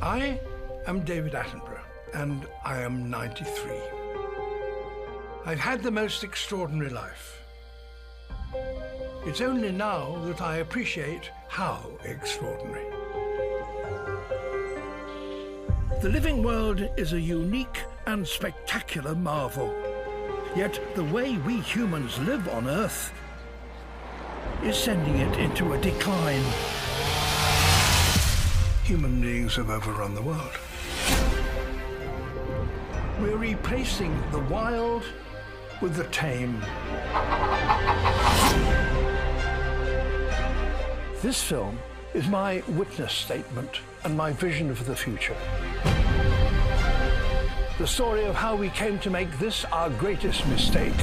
I am David Attenborough, and I am 93. I've had the most extraordinary life. It's only now that I appreciate how extraordinary. The living world is a unique and spectacular marvel. Yet the way we humans live on Earth is sending it into a decline. Human beings have overrun the world. We're replacing the wild with the tame. This film is my witness statement and my vision for the future. The story of how we came to make this our greatest mistake.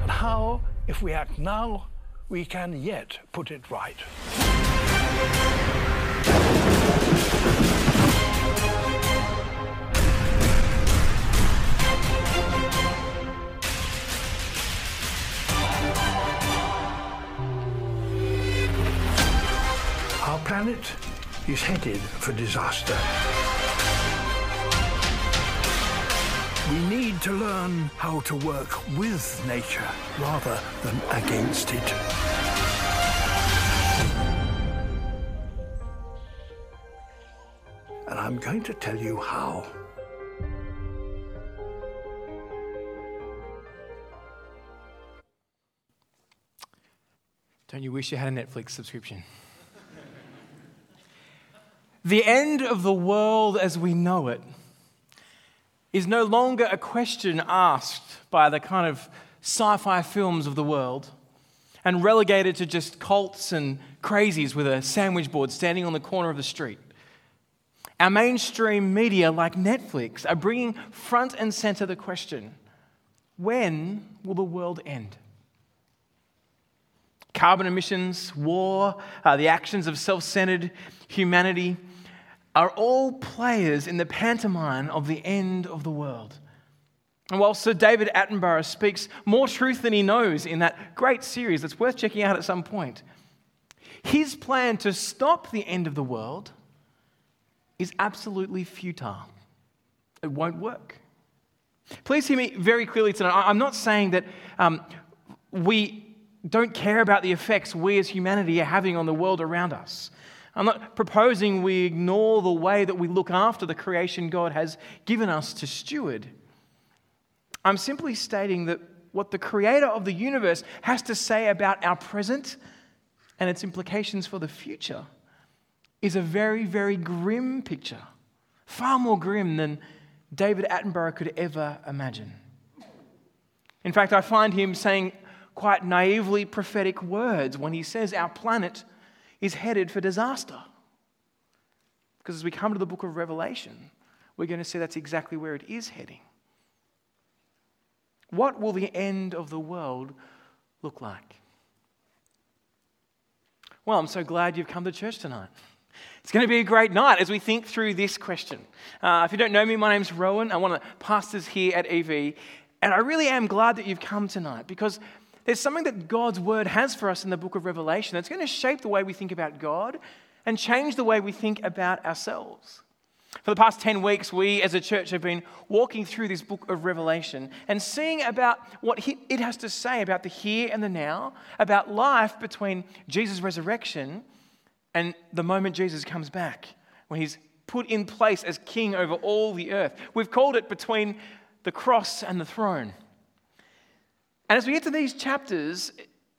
And how, if we act now, we can yet put it right. Our planet is headed for disaster. We need to learn how to work with nature rather than against it. I'm going to tell you how. Don't you wish you had a Netflix subscription? the end of the world as we know it is no longer a question asked by the kind of sci fi films of the world and relegated to just cults and crazies with a sandwich board standing on the corner of the street. Our mainstream media, like Netflix, are bringing front and center the question when will the world end? Carbon emissions, war, uh, the actions of self centered humanity are all players in the pantomime of the end of the world. And while Sir David Attenborough speaks more truth than he knows in that great series that's worth checking out at some point, his plan to stop the end of the world is absolutely futile. It won't work. Please hear me very clearly tonight. I'm not saying that um, we don't care about the effects we as humanity are having on the world around us. I'm not proposing we ignore the way that we look after the creation God has given us to steward. I'm simply stating that what the creator of the universe has to say about our present and its implications for the future is a very, very grim picture, far more grim than David Attenborough could ever imagine. In fact, I find him saying quite naively prophetic words when he says our planet is headed for disaster. Because as we come to the book of Revelation, we're going to see that's exactly where it is heading. What will the end of the world look like? Well, I'm so glad you've come to church tonight. It's going to be a great night as we think through this question. Uh, if you don't know me, my name's Rowan. I'm one of the pastors here at EV. And I really am glad that you've come tonight because there's something that God's word has for us in the book of Revelation that's going to shape the way we think about God and change the way we think about ourselves. For the past 10 weeks, we as a church have been walking through this book of Revelation and seeing about what it has to say about the here and the now, about life between Jesus' resurrection and the moment Jesus comes back, when he's put in place as king over all the earth. We've called it between the cross and the throne. And as we get to these chapters,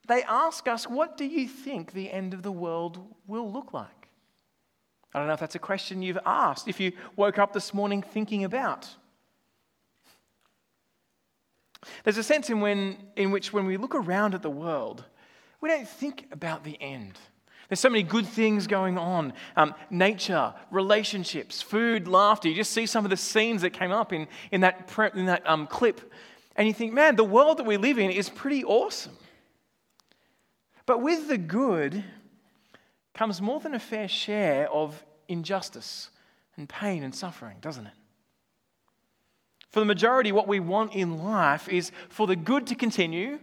they ask us, What do you think the end of the world will look like? I don't know if that's a question you've asked, if you woke up this morning thinking about. There's a sense in, when, in which, when we look around at the world, we don't think about the end. There's so many good things going on um, nature, relationships, food, laughter. You just see some of the scenes that came up in, in that, pre- in that um, clip, and you think, man, the world that we live in is pretty awesome. But with the good comes more than a fair share of injustice and pain and suffering, doesn't it? For the majority, what we want in life is for the good to continue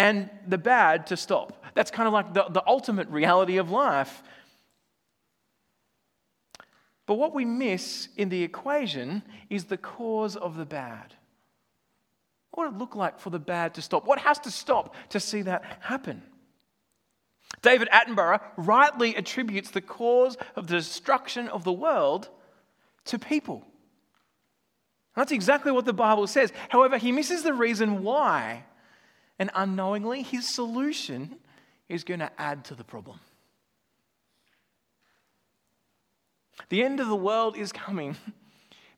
and the bad to stop. That's kind of like the, the ultimate reality of life. But what we miss in the equation is the cause of the bad. What would it look like for the bad to stop? What has to stop to see that happen? David Attenborough rightly attributes the cause of the destruction of the world to people. That's exactly what the Bible says. However, he misses the reason why. And unknowingly, his solution is going to add to the problem. The end of the world is coming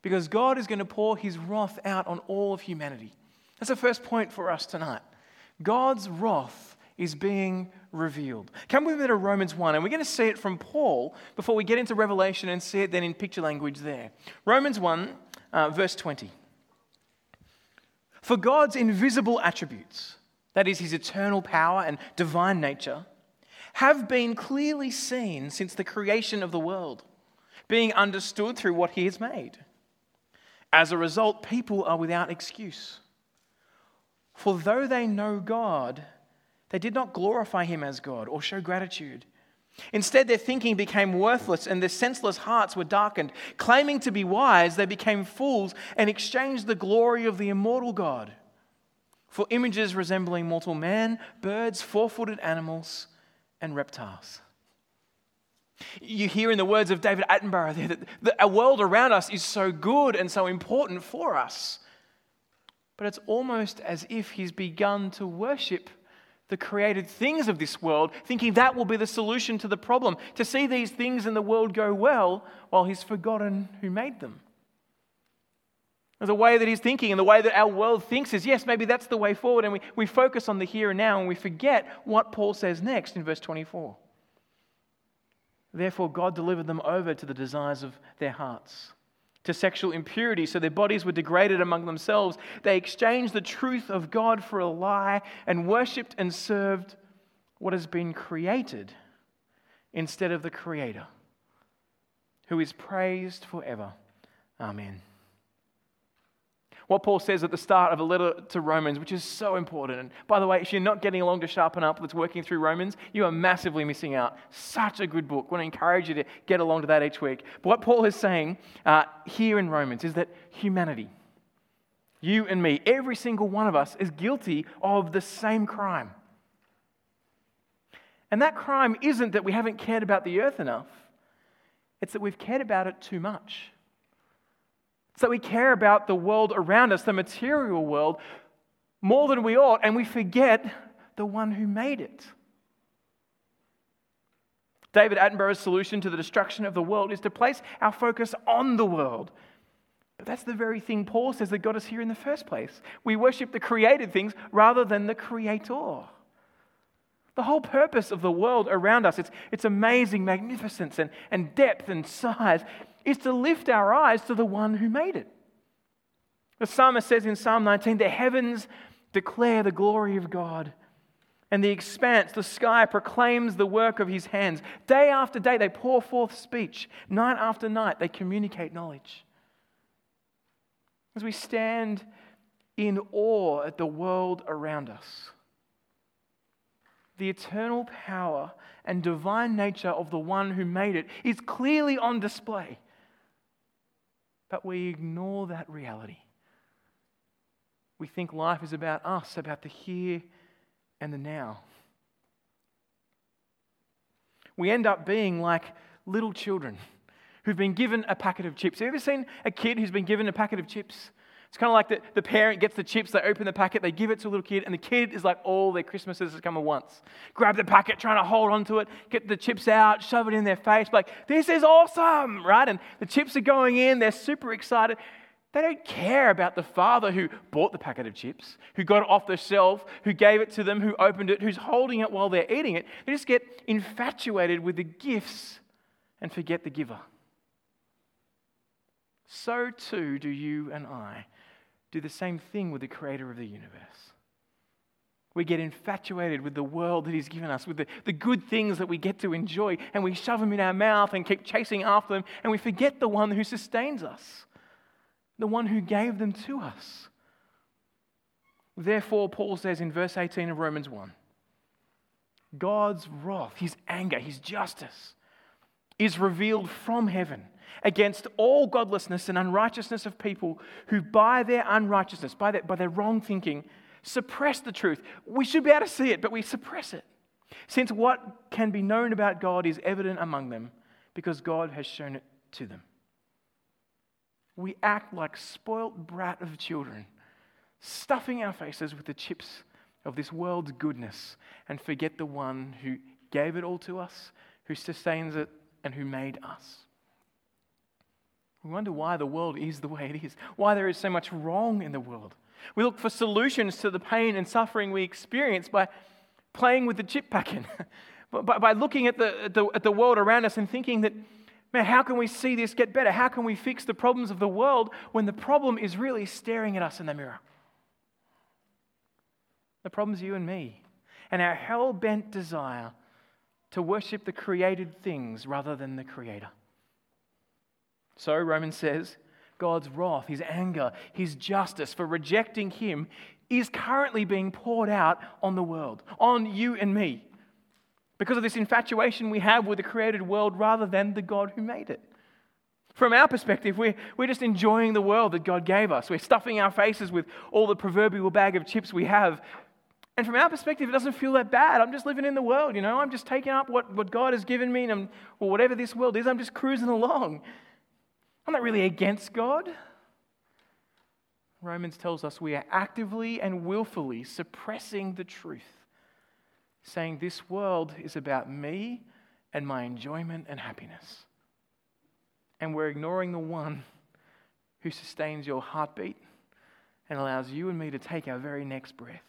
because God is going to pour his wrath out on all of humanity. That's the first point for us tonight. God's wrath is being revealed. Come with me to Romans 1, and we're going to see it from Paul before we get into Revelation and see it then in picture language there. Romans 1, uh, verse 20. For God's invisible attributes, that is, his eternal power and divine nature, have been clearly seen since the creation of the world, being understood through what he has made. As a result, people are without excuse. For though they know God, they did not glorify him as God or show gratitude. Instead, their thinking became worthless and their senseless hearts were darkened. Claiming to be wise, they became fools and exchanged the glory of the immortal God for images resembling mortal man, birds, four footed animals, and reptiles. You hear in the words of David Attenborough there that the world around us is so good and so important for us. But it's almost as if he's begun to worship the created things of this world, thinking that will be the solution to the problem, to see these things in the world go well while he's forgotten who made them. The way that he's thinking and the way that our world thinks is, yes, maybe that's the way forward, and we, we focus on the here and now and we forget what Paul says next in verse 24. Therefore, God delivered them over to the desires of their hearts to sexual impurity, so their bodies were degraded among themselves. They exchanged the truth of God for a lie and worshipped and served what has been created instead of the Creator, who is praised forever. Amen what Paul says at the start of a letter to Romans, which is so important. And by the way, if you're not getting along to Sharpen Up that's working through Romans, you are massively missing out. Such a good book. I want to encourage you to get along to that each week. But what Paul is saying uh, here in Romans is that humanity, you and me, every single one of us is guilty of the same crime. And that crime isn't that we haven't cared about the earth enough, it's that we've cared about it too much. So we care about the world around us, the material world, more than we ought, and we forget the one who made it. David Attenborough's solution to the destruction of the world is to place our focus on the world. But that's the very thing Paul says that got us here in the first place. We worship the created things rather than the creator. The whole purpose of the world around us, its, its amazing magnificence and, and depth and size, is to lift our eyes to the one who made it. The psalmist says in Psalm 19, the heavens declare the glory of God, and the expanse, the sky, proclaims the work of his hands. Day after day, they pour forth speech. Night after night, they communicate knowledge. As we stand in awe at the world around us, the eternal power and divine nature of the one who made it is clearly on display but we ignore that reality. We think life is about us, about the here and the now. We end up being like little children who've been given a packet of chips. Have you ever seen a kid who's been given a packet of chips? It's kind of like the, the parent gets the chips, they open the packet, they give it to a little kid, and the kid is like all their Christmases has come at once. Grab the packet, trying to hold onto it, get the chips out, shove it in their face, like, this is awesome, right? And the chips are going in, they're super excited. They don't care about the father who bought the packet of chips, who got it off the shelf, who gave it to them, who opened it, who's holding it while they're eating it. They just get infatuated with the gifts and forget the giver. So too do you and I do the same thing with the creator of the universe. We get infatuated with the world that He's given us, with the, the good things that we get to enjoy, and we shove them in our mouth and keep chasing after them, and we forget the one who sustains us, the one who gave them to us. Therefore, Paul says in verse 18 of Romans 1 God's wrath, His anger, His justice is revealed from heaven against all godlessness and unrighteousness of people who, by their unrighteousness, by their, by their wrong thinking, suppress the truth. We should be able to see it, but we suppress it. Since what can be known about God is evident among them because God has shown it to them. We act like spoilt brat of children, stuffing our faces with the chips of this world's goodness and forget the one who gave it all to us, who sustains it, and who made us. We wonder why the world is the way it is, why there is so much wrong in the world. We look for solutions to the pain and suffering we experience by playing with the chip packet, by, by looking at the, at the, at the world around us and thinking that, man, how can we see this get better? How can we fix the problems of the world when the problem is really staring at us in the mirror? The problem's you and me, and our hell bent desire to worship the created things rather than the Creator. So, Romans says, God's wrath, his anger, his justice for rejecting him is currently being poured out on the world, on you and me, because of this infatuation we have with the created world rather than the God who made it. From our perspective, we're, we're just enjoying the world that God gave us. We're stuffing our faces with all the proverbial bag of chips we have. And from our perspective, it doesn't feel that bad. I'm just living in the world, you know. I'm just taking up what, what God has given me, and I'm, whatever this world is, I'm just cruising along. I'm not really against God. Romans tells us we are actively and willfully suppressing the truth, saying this world is about me and my enjoyment and happiness. And we're ignoring the one who sustains your heartbeat and allows you and me to take our very next breath.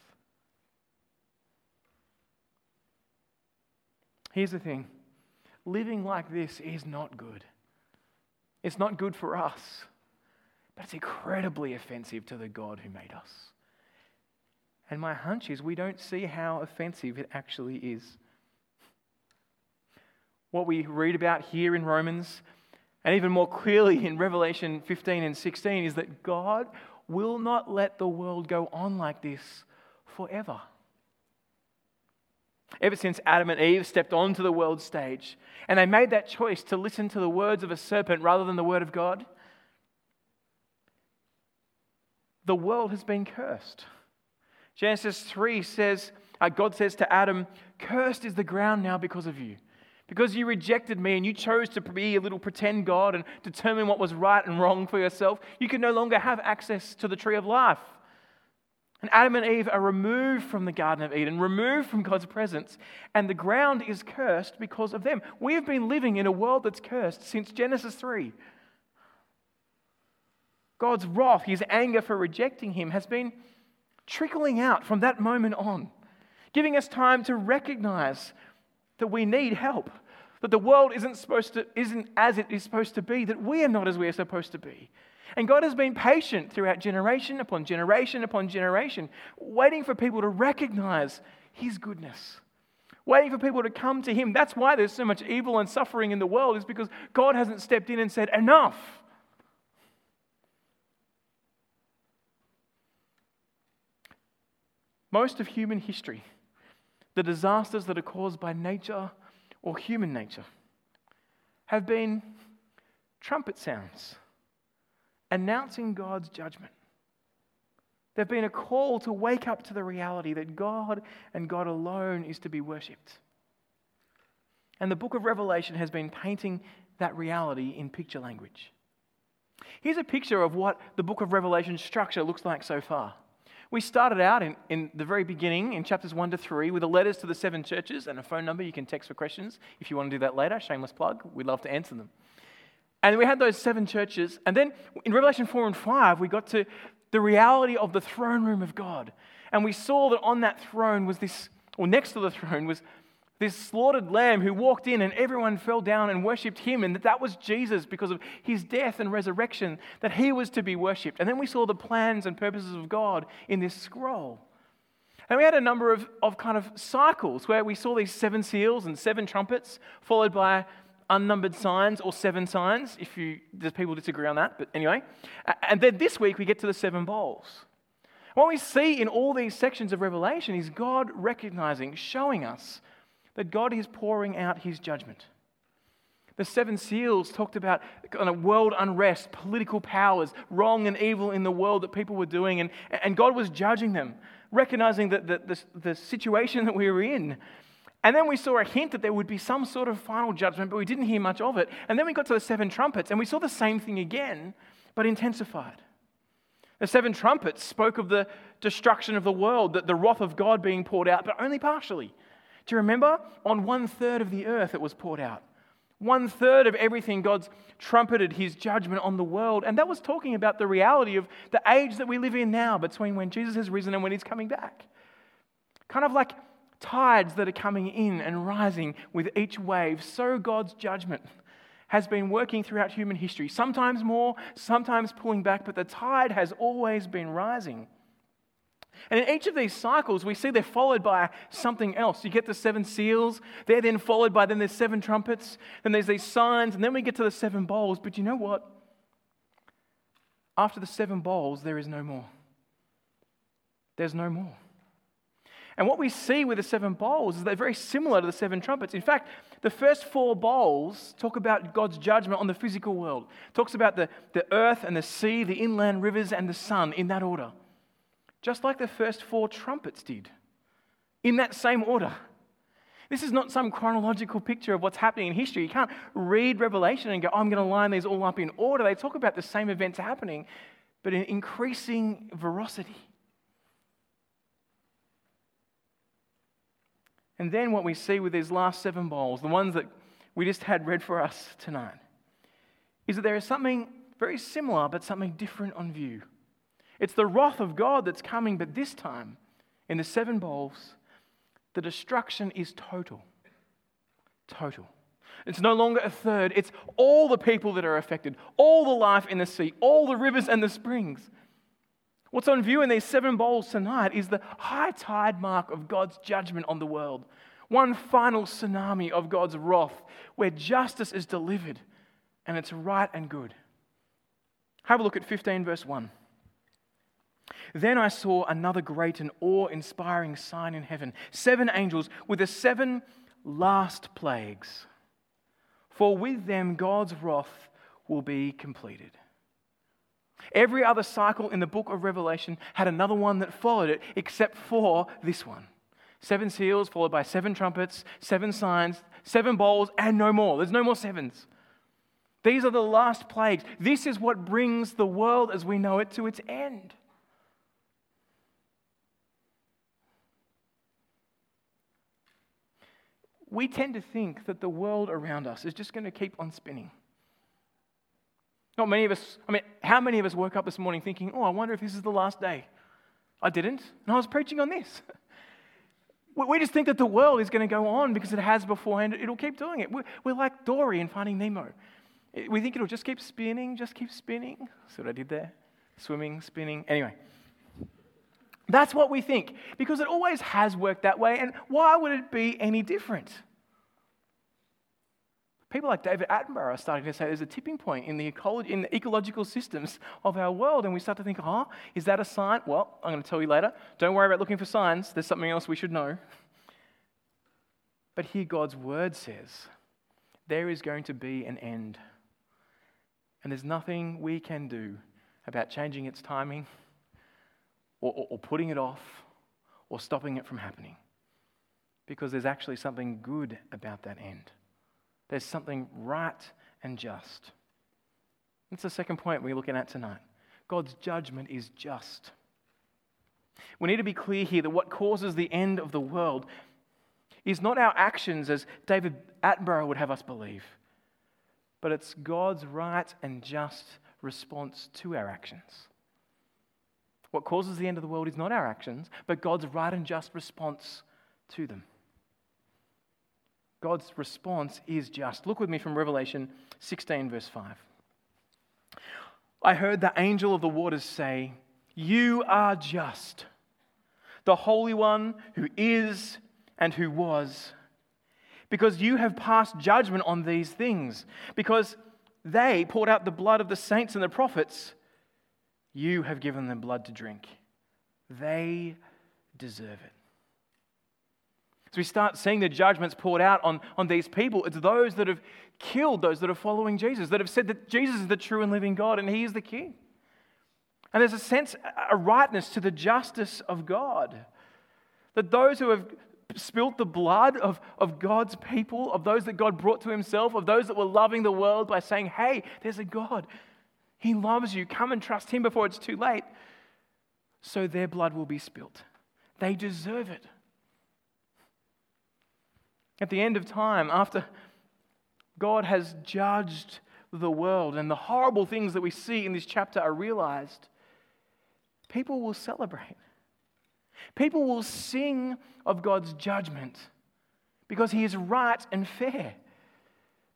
Here's the thing living like this is not good. It's not good for us, but it's incredibly offensive to the God who made us. And my hunch is we don't see how offensive it actually is. What we read about here in Romans, and even more clearly in Revelation 15 and 16, is that God will not let the world go on like this forever. Ever since Adam and Eve stepped onto the world stage and they made that choice to listen to the words of a serpent rather than the word of God, the world has been cursed. Genesis 3 says, uh, God says to Adam, Cursed is the ground now because of you. Because you rejected me and you chose to be a little pretend God and determine what was right and wrong for yourself, you can no longer have access to the tree of life. And Adam and Eve are removed from the Garden of Eden, removed from God's presence, and the ground is cursed because of them. We have been living in a world that's cursed since Genesis 3. God's wrath, his anger for rejecting him, has been trickling out from that moment on, giving us time to recognize that we need help, that the world isn't, supposed to, isn't as it is supposed to be, that we are not as we are supposed to be. And God has been patient throughout generation upon generation upon generation, waiting for people to recognize His goodness, waiting for people to come to Him. That's why there's so much evil and suffering in the world, is because God hasn't stepped in and said, Enough. Most of human history, the disasters that are caused by nature or human nature, have been trumpet sounds announcing God's judgment. They've been a call to wake up to the reality that God and God alone is to be worshipped. And the book of Revelation has been painting that reality in picture language. Here's a picture of what the book of Revelation structure looks like so far. We started out in, in the very beginning, in chapters 1 to 3, with the letters to the seven churches and a phone number you can text for questions if you want to do that later. Shameless plug. We'd love to answer them. And we had those seven churches. And then in Revelation 4 and 5, we got to the reality of the throne room of God. And we saw that on that throne was this, or next to the throne was this slaughtered lamb who walked in and everyone fell down and worshipped him. And that that was Jesus because of his death and resurrection, that he was to be worshipped. And then we saw the plans and purposes of God in this scroll. And we had a number of, of kind of cycles where we saw these seven seals and seven trumpets, followed by unnumbered signs or seven signs, if you, there's people disagree on that, but anyway. And then this week we get to the seven bowls. What we see in all these sections of Revelation is God recognizing, showing us that God is pouring out his judgment. The seven seals talked about kind of world unrest, political powers, wrong and evil in the world that people were doing, and, and God was judging them, recognizing that the, the, the situation that we were in. And then we saw a hint that there would be some sort of final judgment, but we didn't hear much of it. And then we got to the seven trumpets, and we saw the same thing again, but intensified. The seven trumpets spoke of the destruction of the world, that the wrath of God being poured out, but only partially. Do you remember? On one third of the earth it was poured out. One third of everything, God's trumpeted his judgment on the world. And that was talking about the reality of the age that we live in now, between when Jesus has risen and when he's coming back. Kind of like tides that are coming in and rising with each wave, so God's judgment has been working throughout human history, sometimes more, sometimes pulling back, but the tide has always been rising. And in each of these cycles, we see they're followed by something else. You get the seven seals, they're then followed by then there's seven trumpets, then there's these signs, and then we get to the seven bowls. But you know what? After the seven bowls, there is no more. There's no more. And what we see with the seven bowls is they're very similar to the seven trumpets. In fact, the first four bowls talk about God's judgment on the physical world. It talks about the, the earth and the sea, the inland rivers and the sun in that order just like the first four trumpets did, in that same order. This is not some chronological picture of what's happening in history. You can't read Revelation and go, oh, I'm going to line these all up in order. They talk about the same events happening, but in increasing veracity. And then what we see with these last seven bowls, the ones that we just had read for us tonight, is that there is something very similar but something different on view. It's the wrath of God that's coming, but this time, in the seven bowls, the destruction is total. Total. It's no longer a third, it's all the people that are affected, all the life in the sea, all the rivers and the springs. What's on view in these seven bowls tonight is the high tide mark of God's judgment on the world. One final tsunami of God's wrath where justice is delivered and it's right and good. Have a look at 15, verse 1. Then I saw another great and awe inspiring sign in heaven seven angels with the seven last plagues. For with them God's wrath will be completed. Every other cycle in the book of Revelation had another one that followed it, except for this one. Seven seals, followed by seven trumpets, seven signs, seven bowls, and no more. There's no more sevens. These are the last plagues. This is what brings the world as we know it to its end. we tend to think that the world around us is just going to keep on spinning. Not many of us, I mean, how many of us woke up this morning thinking, oh, I wonder if this is the last day? I didn't, and I was preaching on this. We just think that the world is going to go on because it has beforehand. It'll keep doing it. We're like Dory in Finding Nemo. We think it'll just keep spinning, just keep spinning. See what I did there? Swimming, spinning. Anyway, that's what we think because it always has worked that way. And why would it be any different? People like David Attenborough are starting to say there's a tipping point in the, ecology, in the ecological systems of our world, and we start to think, oh, is that a sign? Well, I'm going to tell you later. Don't worry about looking for signs, there's something else we should know. But here God's word says there is going to be an end, and there's nothing we can do about changing its timing or, or, or putting it off or stopping it from happening because there's actually something good about that end. There's something right and just. That's the second point we're looking at tonight. God's judgment is just. We need to be clear here that what causes the end of the world is not our actions, as David Attenborough would have us believe, but it's God's right and just response to our actions. What causes the end of the world is not our actions, but God's right and just response to them. God's response is just. Look with me from Revelation 16, verse 5. I heard the angel of the waters say, You are just, the Holy One who is and who was, because you have passed judgment on these things, because they poured out the blood of the saints and the prophets you have given them blood to drink. They deserve it. We start seeing the judgments poured out on, on these people, it's those that have killed those that are following Jesus, that have said that Jesus is the true and living God and He is the King. And there's a sense, a rightness to the justice of God. That those who have spilt the blood of, of God's people, of those that God brought to Himself, of those that were loving the world by saying, hey, there's a God. He loves you. Come and trust Him before it's too late. So their blood will be spilt. They deserve it. At the end of time, after God has judged the world and the horrible things that we see in this chapter are realized, people will celebrate. People will sing of God's judgment because He is right and fair,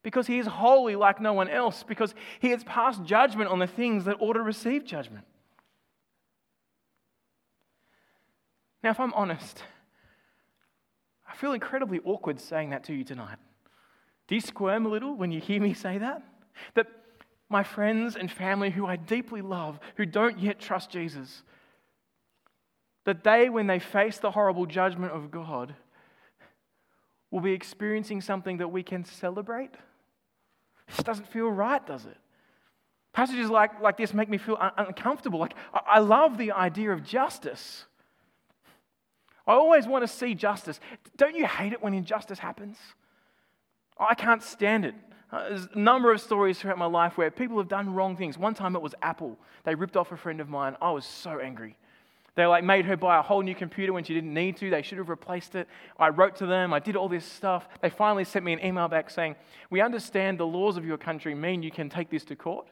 because He is holy like no one else, because He has passed judgment on the things that ought to receive judgment. Now, if I'm honest, I feel incredibly awkward saying that to you tonight. Do you squirm a little when you hear me say that? That my friends and family who I deeply love, who don't yet trust Jesus, that they, when they face the horrible judgment of God, will be experiencing something that we can celebrate? This doesn't feel right, does it? Passages like, like this make me feel un- uncomfortable. Like, I-, I love the idea of justice. I always want to see justice. Don't you hate it when injustice happens? I can't stand it. Uh, there's a number of stories throughout my life where people have done wrong things. One time it was Apple. They ripped off a friend of mine. I was so angry. They like made her buy a whole new computer when she didn't need to. They should have replaced it. I wrote to them. I did all this stuff. They finally sent me an email back saying, "We understand the laws of your country mean you can take this to court.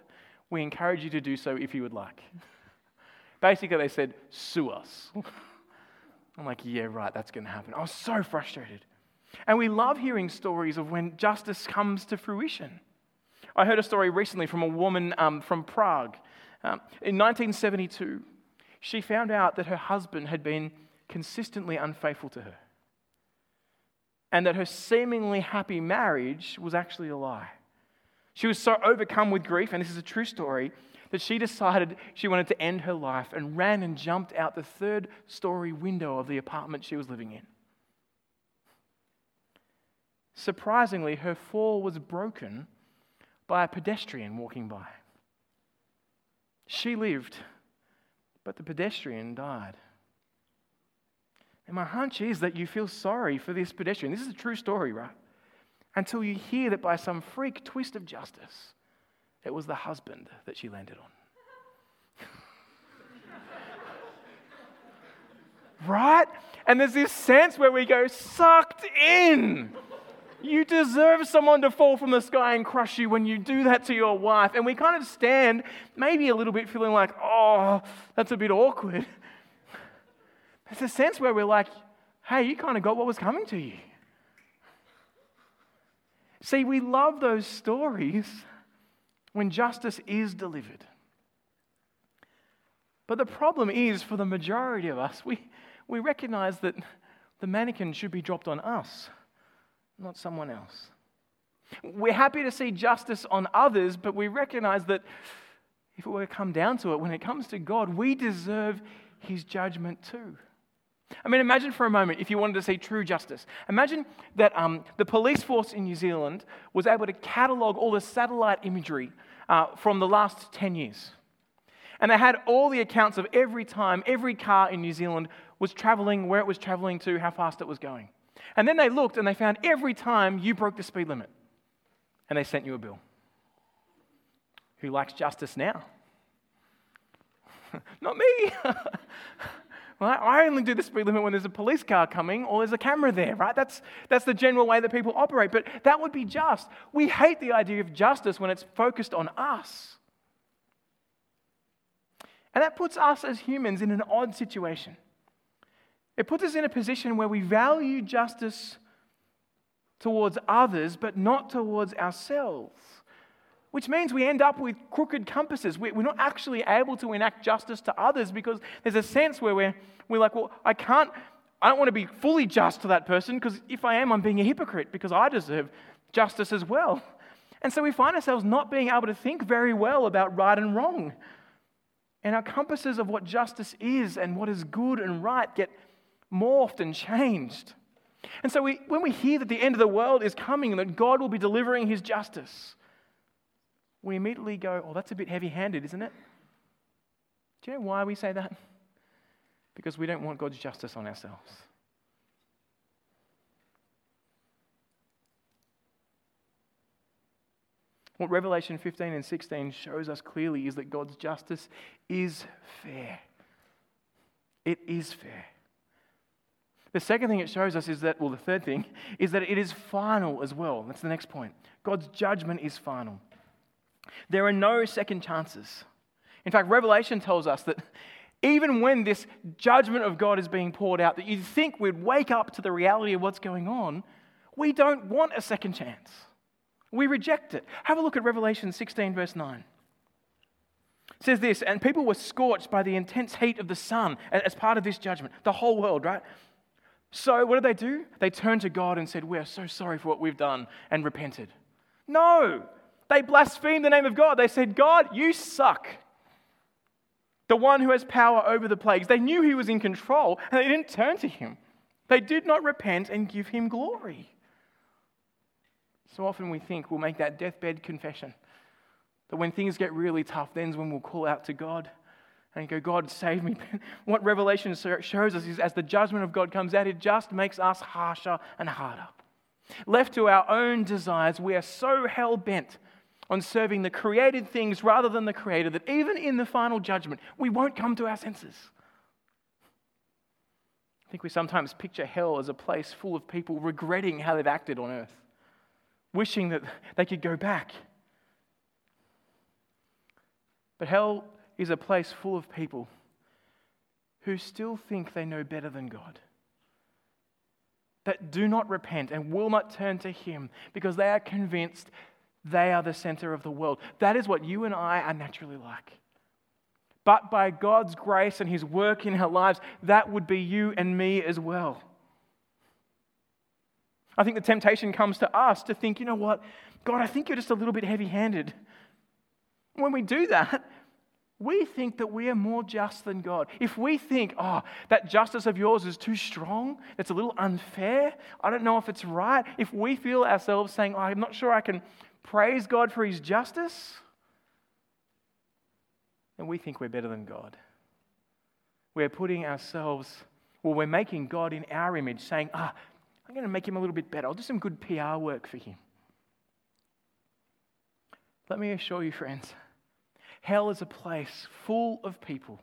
We encourage you to do so if you would like." Basically, they said, "Sue us." I'm like, "Yeah, right. That's going to happen." I was so frustrated. And we love hearing stories of when justice comes to fruition. I heard a story recently from a woman um, from Prague. Um, in 1972, she found out that her husband had been consistently unfaithful to her and that her seemingly happy marriage was actually a lie. She was so overcome with grief, and this is a true story, that she decided she wanted to end her life and ran and jumped out the third story window of the apartment she was living in. Surprisingly, her fall was broken by a pedestrian walking by. She lived but the pedestrian died. And my hunch is that you feel sorry for this pedestrian. This is a true story, right? Until you hear that by some freak twist of justice, it was the husband that she landed on. right? And there's this sense where we go sucked in. You deserve someone to fall from the sky and crush you when you do that to your wife. And we kind of stand, maybe a little bit feeling like, oh, that's a bit awkward. There's a sense where we're like, hey, you kind of got what was coming to you. See, we love those stories when justice is delivered. But the problem is, for the majority of us, we, we recognize that the mannequin should be dropped on us not someone else. We're happy to see justice on others, but we recognize that if it were to come down to it, when it comes to God, we deserve his judgment too. I mean, imagine for a moment if you wanted to see true justice. Imagine that um, the police force in New Zealand was able to catalogue all the satellite imagery uh, from the last 10 years. And they had all the accounts of every time every car in New Zealand was traveling, where it was traveling to, how fast it was going. And then they looked and they found every time you broke the speed limit. And they sent you a bill. Who likes justice now? Not me. well, I only do the speed limit when there's a police car coming or there's a camera there, right? That's, that's the general way that people operate. But that would be just. We hate the idea of justice when it's focused on us. And that puts us as humans in an odd situation. It puts us in a position where we value justice towards others, but not towards ourselves. Which means we end up with crooked compasses. We're not actually able to enact justice to others because there's a sense where we're, we're like, well, I can't, I don't want to be fully just to that person because if I am, I'm being a hypocrite because I deserve justice as well. And so we find ourselves not being able to think very well about right and wrong. And our compasses of what justice is and what is good and right get morphed and changed. And so we, when we hear that the end of the world is coming and that God will be delivering his justice, we immediately go, oh, that's a bit heavy handed, isn't it? Do you know why we say that? Because we don't want God's justice on ourselves. What Revelation 15 and 16 shows us clearly is that God's justice is fair. It is fair. The second thing it shows us is that, well, the third thing is that it is final as well. That's the next point. God's judgment is final. There are no second chances. In fact, Revelation tells us that even when this judgment of God is being poured out, that you'd think we'd wake up to the reality of what's going on, we don't want a second chance. We reject it. Have a look at Revelation 16, verse 9. It says this, and people were scorched by the intense heat of the sun as part of this judgment, the whole world, right? So, what did they do? They turned to God and said, We are so sorry for what we've done and repented. No, they blasphemed the name of God. They said, God, you suck. The one who has power over the plagues. They knew he was in control and they didn't turn to him. They did not repent and give him glory. So often we think we'll make that deathbed confession that when things get really tough, then's when we'll call out to God and go, God, save me. what Revelation shows us is as the judgment of God comes out, it just makes us harsher and harder. Left to our own desires, we are so hell bent on serving the created things rather than the Creator that even in the final judgment, we won't come to our senses. I think we sometimes picture hell as a place full of people regretting how they've acted on earth, wishing that they could go back. But hell is a place full of people who still think they know better than God, that do not repent and will not turn to Him because they are convinced they are the center of the world. That is what you and I are naturally like. But by God's grace and His work in our lives, that would be you and me as well. I think the temptation comes to us to think, you know what, God, I think you're just a little bit heavy handed. When we do that, we think that we are more just than God. If we think, oh, that justice of yours is too strong, it's a little unfair, I don't know if it's right, if we feel ourselves saying, oh, I'm not sure I can praise God for his justice, then we think we're better than God. We're putting ourselves, well, we're making God in our image, saying, ah, I'm going to make him a little bit better. I'll do some good PR work for him. Let me assure you, friends Hell is a place full of people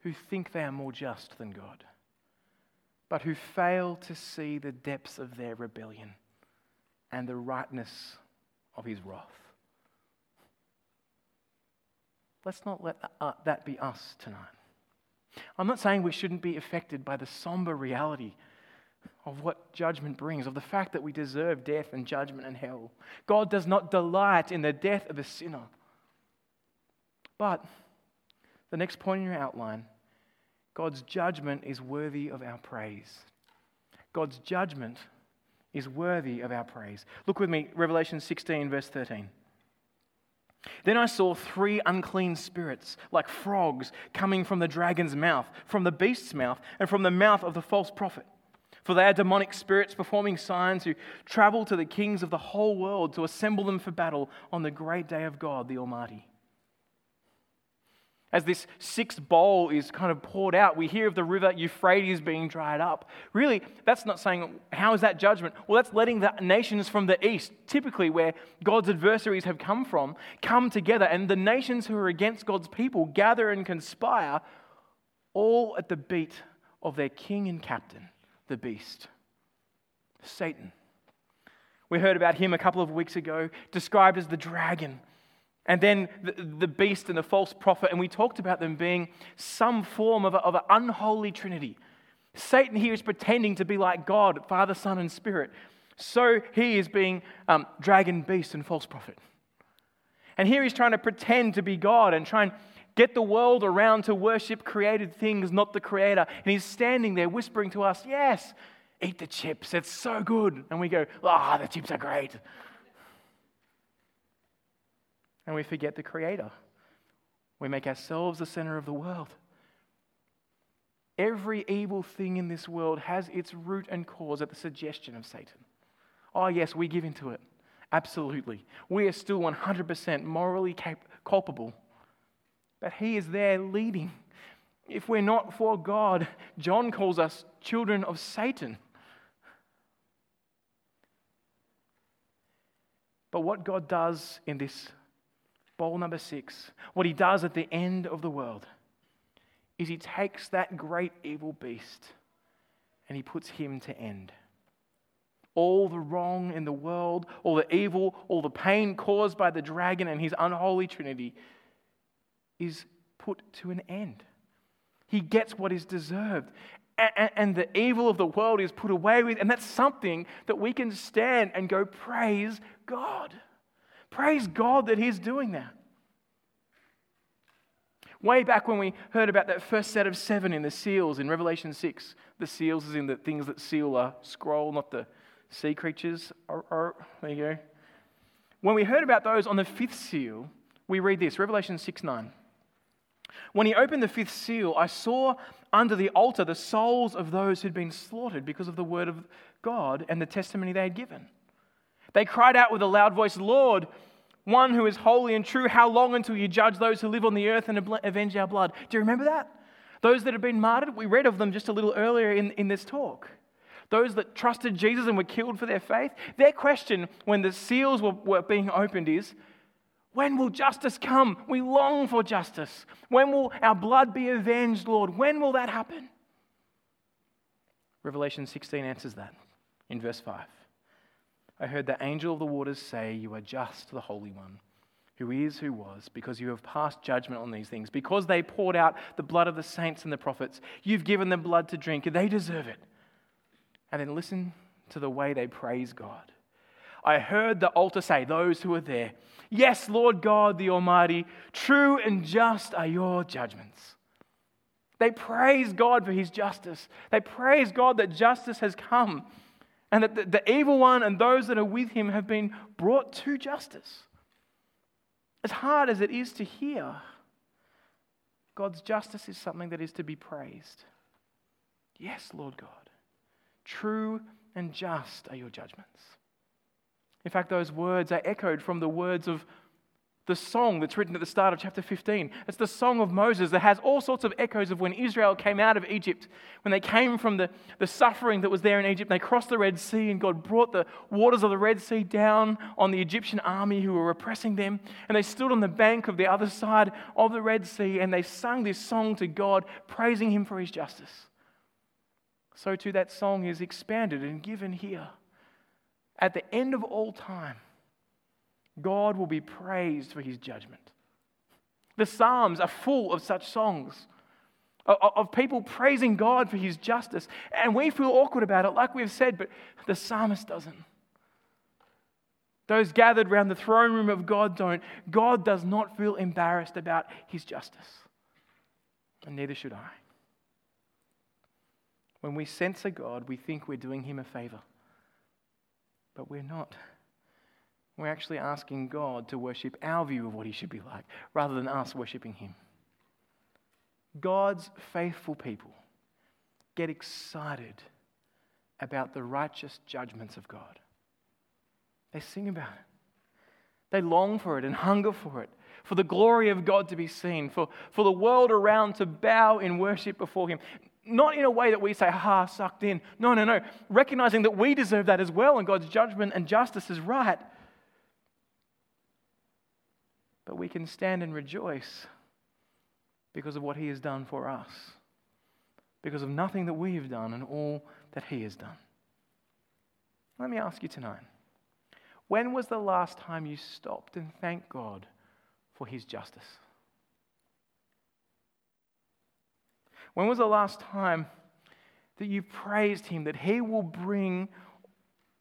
who think they are more just than God, but who fail to see the depths of their rebellion and the rightness of his wrath. Let's not let uh, that be us tonight. I'm not saying we shouldn't be affected by the somber reality of what judgment brings, of the fact that we deserve death and judgment and hell. God does not delight in the death of a sinner. But the next point in your outline God's judgment is worthy of our praise. God's judgment is worthy of our praise. Look with me, Revelation 16, verse 13. Then I saw three unclean spirits, like frogs, coming from the dragon's mouth, from the beast's mouth, and from the mouth of the false prophet. For they are demonic spirits performing signs who travel to the kings of the whole world to assemble them for battle on the great day of God the Almighty. As this sixth bowl is kind of poured out, we hear of the river Euphrates being dried up. Really, that's not saying, how is that judgment? Well, that's letting the nations from the east, typically where God's adversaries have come from, come together. And the nations who are against God's people gather and conspire, all at the beat of their king and captain, the beast, Satan. We heard about him a couple of weeks ago, described as the dragon and then the, the, beast and the false prophet, and we talked about them being some form of, a, of an unholy trinity. Satan here is pretending to be like God, Father, Son, and Spirit. So he is being um, dragon, beast, and false prophet. And here he's trying to pretend to be God and try and get the world around to worship created things, not the Creator. And he's standing there whispering to us, Yes, eat the chips, it's so good. And we go, Ah, oh, the chips are great and we forget the Creator. We make ourselves the center of the world. Every evil thing in this world has its root and cause at the suggestion of Satan. Oh, yes, we give into it. Absolutely. We are still 100% morally cap- culpable. But he is there leading. If we're not for God, John calls us children of Satan. But what God does in this bowl number six, what he does at the end of the world, is he takes that great evil beast and he puts him to end. All the wrong in the world, all the evil, all the pain caused by the dragon and his unholy trinity is put to an end. He gets what is deserved. And the evil of the world is put away with. And that's something that we can stand and go, Praise God. Praise God that He's doing that. Way back when we heard about that first set of seven in the seals in Revelation 6, the seals is in the things that seal a scroll, not the sea creatures. There you go. When we heard about those on the fifth seal, we read this Revelation 6 9. When he opened the fifth seal, I saw under the altar the souls of those who'd been slaughtered because of the word of God and the testimony they had given. They cried out with a loud voice, Lord, one who is holy and true, how long until you judge those who live on the earth and avenge our blood? Do you remember that? Those that have been martyred, we read of them just a little earlier in, in this talk. Those that trusted Jesus and were killed for their faith, their question when the seals were, were being opened is, when will justice come? We long for justice. When will our blood be avenged, Lord? When will that happen? Revelation 16 answers that in verse 5. I heard the angel of the waters say, You are just the Holy One, who is, who was, because you have passed judgment on these things. Because they poured out the blood of the saints and the prophets, you've given them blood to drink, and they deserve it. And then listen to the way they praise God. I heard the altar say, Those who are there, Yes, Lord God the Almighty, true and just are your judgments. They praise God for his justice. They praise God that justice has come and that the, the, evil one and those that are with him have been brought to justice. As hard as it is to hear, God's justice is something that is to be praised. Yes, Lord God, true and just are your judgments. In fact, those words are echoed from the words of the song that's written at the start of chapter 15. It's the song of Moses that has all sorts of echoes of when Israel came out of Egypt, when they came from the, the suffering that was there in Egypt. They crossed the Red Sea, and God brought the waters of the Red Sea down on the Egyptian army who were oppressing them. And they stood on the bank of the other side of the Red Sea, and they sung this song to God, praising Him for His justice. So, too, that song is expanded and given here. At the end of all time, God will be praised for his judgment. The Psalms are full of such songs, of people praising God for his justice. And we feel awkward about it, like we've said, but the psalmist doesn't. Those gathered around the throne room of God don't. God does not feel embarrassed about his justice. And neither should I. When we censor God, we think we're doing him a favor. But we're not. We're actually asking God to worship our view of what He should be like rather than us worshiping Him. God's faithful people get excited about the righteous judgments of God. They sing about it. They long for it and hunger for it, for the glory of God to be seen, for, for the world around to bow in worship before Him. Not in a way that we say, ha, sucked in. No, no, no. Recognizing that we deserve that as well and God's judgment and justice is right. But we can stand and rejoice because of what He has done for us, because of nothing that we have done and all that He has done. Let me ask you tonight when was the last time you stopped and thanked God for His justice? When was the last time that you praised Him that He will bring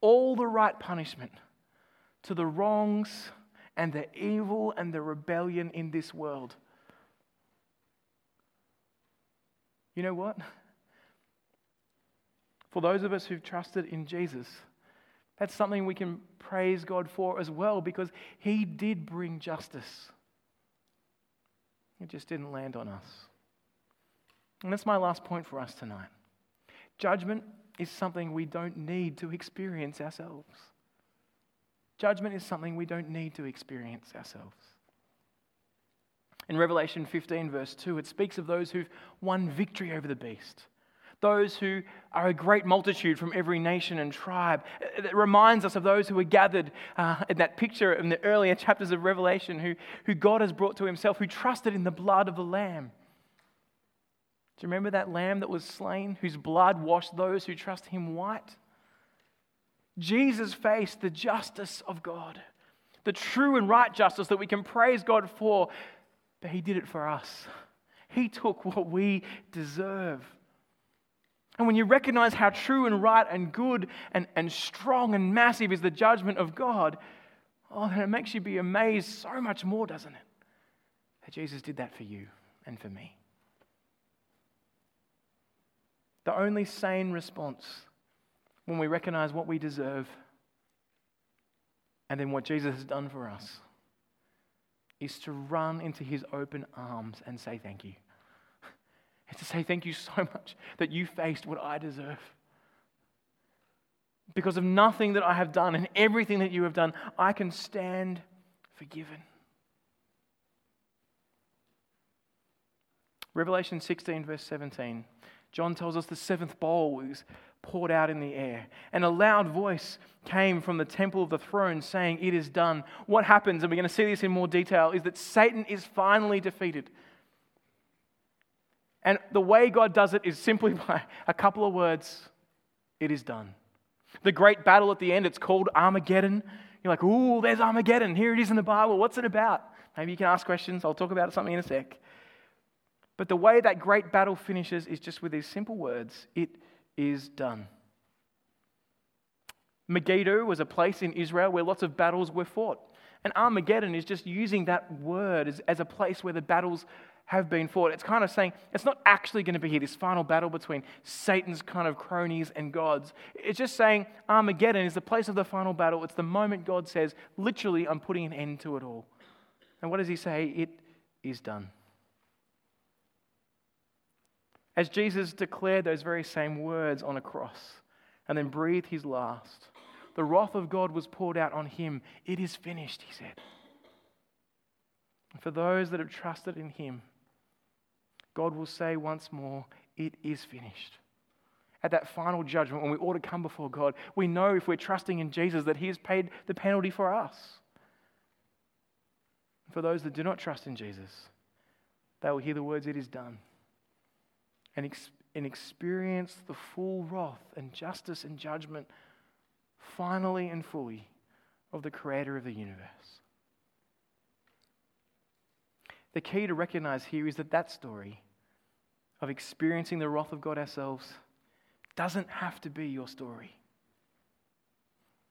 all the right punishment to the wrongs and the evil and the rebellion in this world. You know what? For those of us who've trusted in Jesus, that's something we can praise God for as well because He did bring justice. It just didn't land on us. And that's my last point for us tonight. Judgment is something we don't need to experience ourselves. Judgment is something we don't need to experience ourselves. In Revelation 15, verse 2, it speaks of those who've won victory over the beast, those who are a great multitude from every nation and tribe. It reminds us of those who were gathered uh, in that picture in the earlier chapters of Revelation, who, who God has brought to himself, who trusted in the blood of the Lamb. Do you remember that lamb that was slain, whose blood washed those who trust him white? Jesus faced the justice of God, the true and right justice that we can praise God for, but He did it for us. He took what we deserve. And when you recognize how true and right and good and, and strong and massive is the judgment of God, oh, then it makes you be amazed so much more, doesn't it? That Jesus did that for you and for me. The only sane response when we recognize what we deserve and then what Jesus has done for us is to run into his open arms and say thank you. And to say thank you so much that you faced what I deserve. Because of nothing that I have done and everything that you have done, I can stand forgiven. Revelation 16, verse 17. John tells us the seventh bowl was poured out in the air. And a loud voice came from the temple of the throne saying, It is done. What happens, and we're going to see this in more detail, is that Satan is finally defeated. And the way God does it is simply by a couple of words it is done. The great battle at the end, it's called Armageddon. You're like, ooh, there's Armageddon. Here it is in the Bible. What's it about? Maybe you can ask questions. I'll talk about something in a sec. But the way that great battle finishes is just with these simple words it is done. Megiddo was a place in Israel where lots of battles were fought. And Armageddon is just using that word as, as a place where the battles have been fought. It's kind of saying it's not actually going to be here, this final battle between Satan's kind of cronies and God's. It's just saying Armageddon is the place of the final battle. It's the moment God says, literally, I'm putting an end to it all. And what does he say? It is done. As Jesus declared those very same words on a cross and then breathed his last, the wrath of God was poured out on him. It is finished, he said. And for those that have trusted in him, God will say once more, It is finished. At that final judgment, when we ought to come before God, we know if we're trusting in Jesus that he has paid the penalty for us. For those that do not trust in Jesus, they will hear the words, It is done and, ex- and experience the full wrath and justice and judgment finally and fully of the creator of the universe. The key to recognize here is that that story of experiencing the wrath of God ourselves doesn't have to be your story.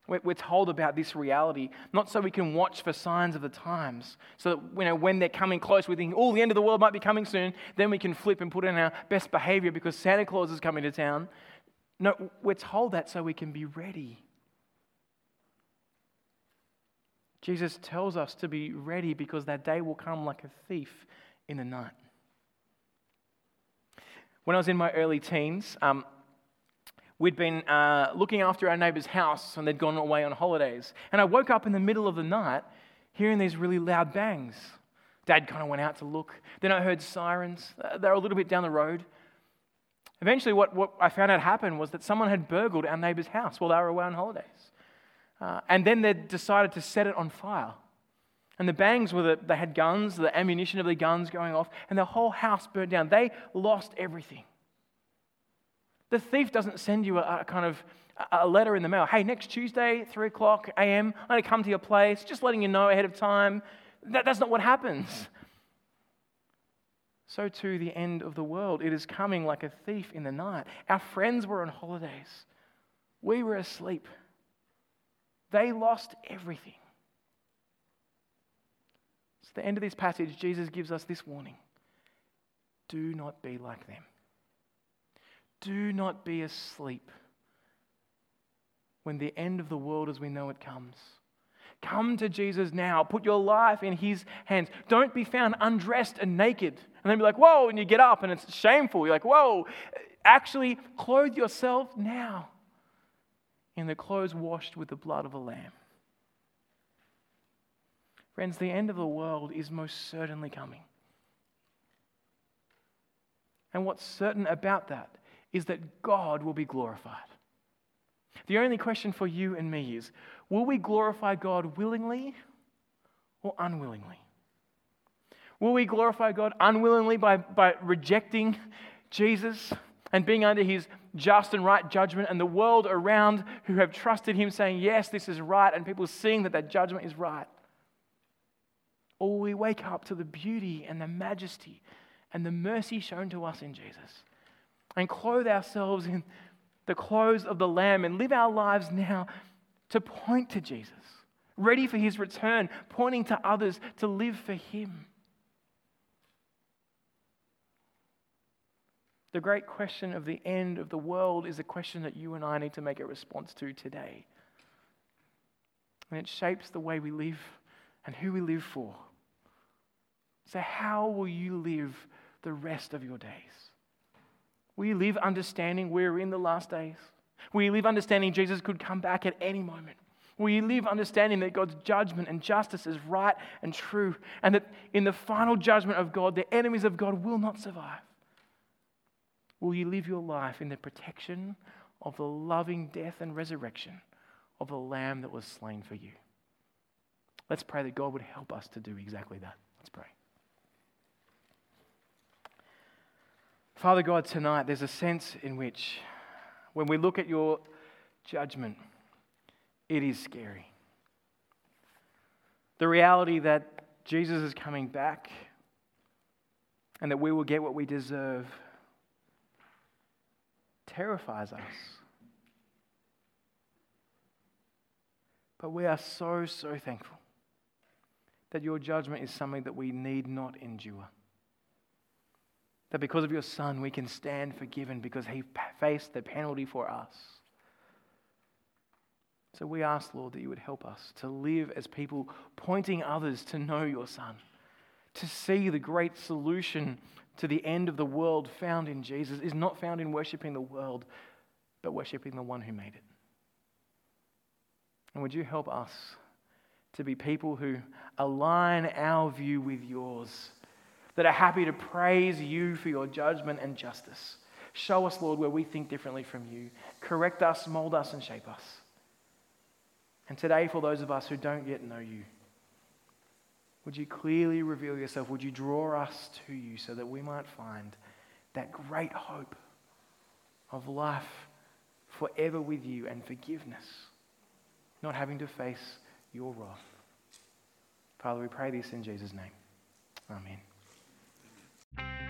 We're told about this reality, not so we can watch for signs of the times, so that you know, when they're coming close, we think, oh, the end of the world might be coming soon. Then we can flip and put in our best behavior because Santa Claus is coming to town. No, we're told that so we can be ready. Jesus tells us to be ready because that day will come like a thief in the night. When I was in my early teens, um, We'd been uh, looking after our neighbour's house and they'd gone away on holidays. And I woke up in the middle of the night hearing these really loud bangs. Dad kind of went out to look. Then I heard sirens. Uh, they were a little bit down the road. Eventually, what, what I found out happened was that someone had burgled our neighbour's house while they were away on holidays. Uh, and then they decided to set it on fire. And the bangs were that they had guns, the ammunition of the guns going off, and the whole house burned down. They lost everything. The thief doesn't send you a, a kind of a letter in the mail. Hey, next Tuesday, 3 o'clock a.m., I'm going to come to your place, just letting you know ahead of time. That, that's not what happens. So, too, the end of the world. It is coming like a thief in the night. Our friends were on holidays, we were asleep. They lost everything. So, the end of this passage, Jesus gives us this warning do not be like them. Do not be asleep when the end of the world as we know it comes. Come to Jesus now. Put your life in his hands. Don't be found undressed and naked. And then be like, whoa, and you get up and it's shameful. You're like, whoa. Actually, clothe yourself now in the clothes washed with the blood of a lamb. Friends, the end of the world is most certainly coming. And what's certain about that is that God will be glorified. The only question for you and me is will we glorify God willingly or unwillingly? Will we glorify God unwillingly by, by rejecting Jesus and being under his just and right judgment, and the world around who have trusted him saying, Yes, this is right, and people seeing that that judgment is right? Or will we wake up to the beauty and the majesty and the mercy shown to us in Jesus and clothe ourselves in the clothes of the Lamb and live our lives now to point to Jesus, ready for his return, pointing to others to live for him. The great question of the end of the world is a question that you and I need to make a response to today. And it shapes the way we live and who we live for. So, how will you live the rest of your days? Will you live understanding we're in the last days? Will you live understanding Jesus could come back at any moment? Will you live understanding that God's judgment and justice is right and true, and that in the final judgment of God, the enemies of God will not survive? Will you live your life in the protection of the loving death and resurrection of the Lamb that was slain for you? Let's pray that God would help us to do exactly that. Let's pray. Father God, tonight there's a sense in which when we look at your judgment, it is scary. The reality that Jesus is coming back and that we will get what we deserve terrifies us. But we are so, so thankful that your judgment is something that we need not endure. That because of your Son, we can stand forgiven because he faced the penalty for us. So we ask, Lord, that you would help us to live as people pointing others to know your Son, to see the great solution to the end of the world found in Jesus is not found in worshiping the world, but worshiping the one who made it. And would you help us to be people who align our view with yours? That are happy to praise you for your judgment and justice. Show us, Lord, where we think differently from you. Correct us, mold us, and shape us. And today, for those of us who don't yet know you, would you clearly reveal yourself? Would you draw us to you so that we might find that great hope of life forever with you and forgiveness, not having to face your wrath? Father, we pray this in Jesus' name. Amen.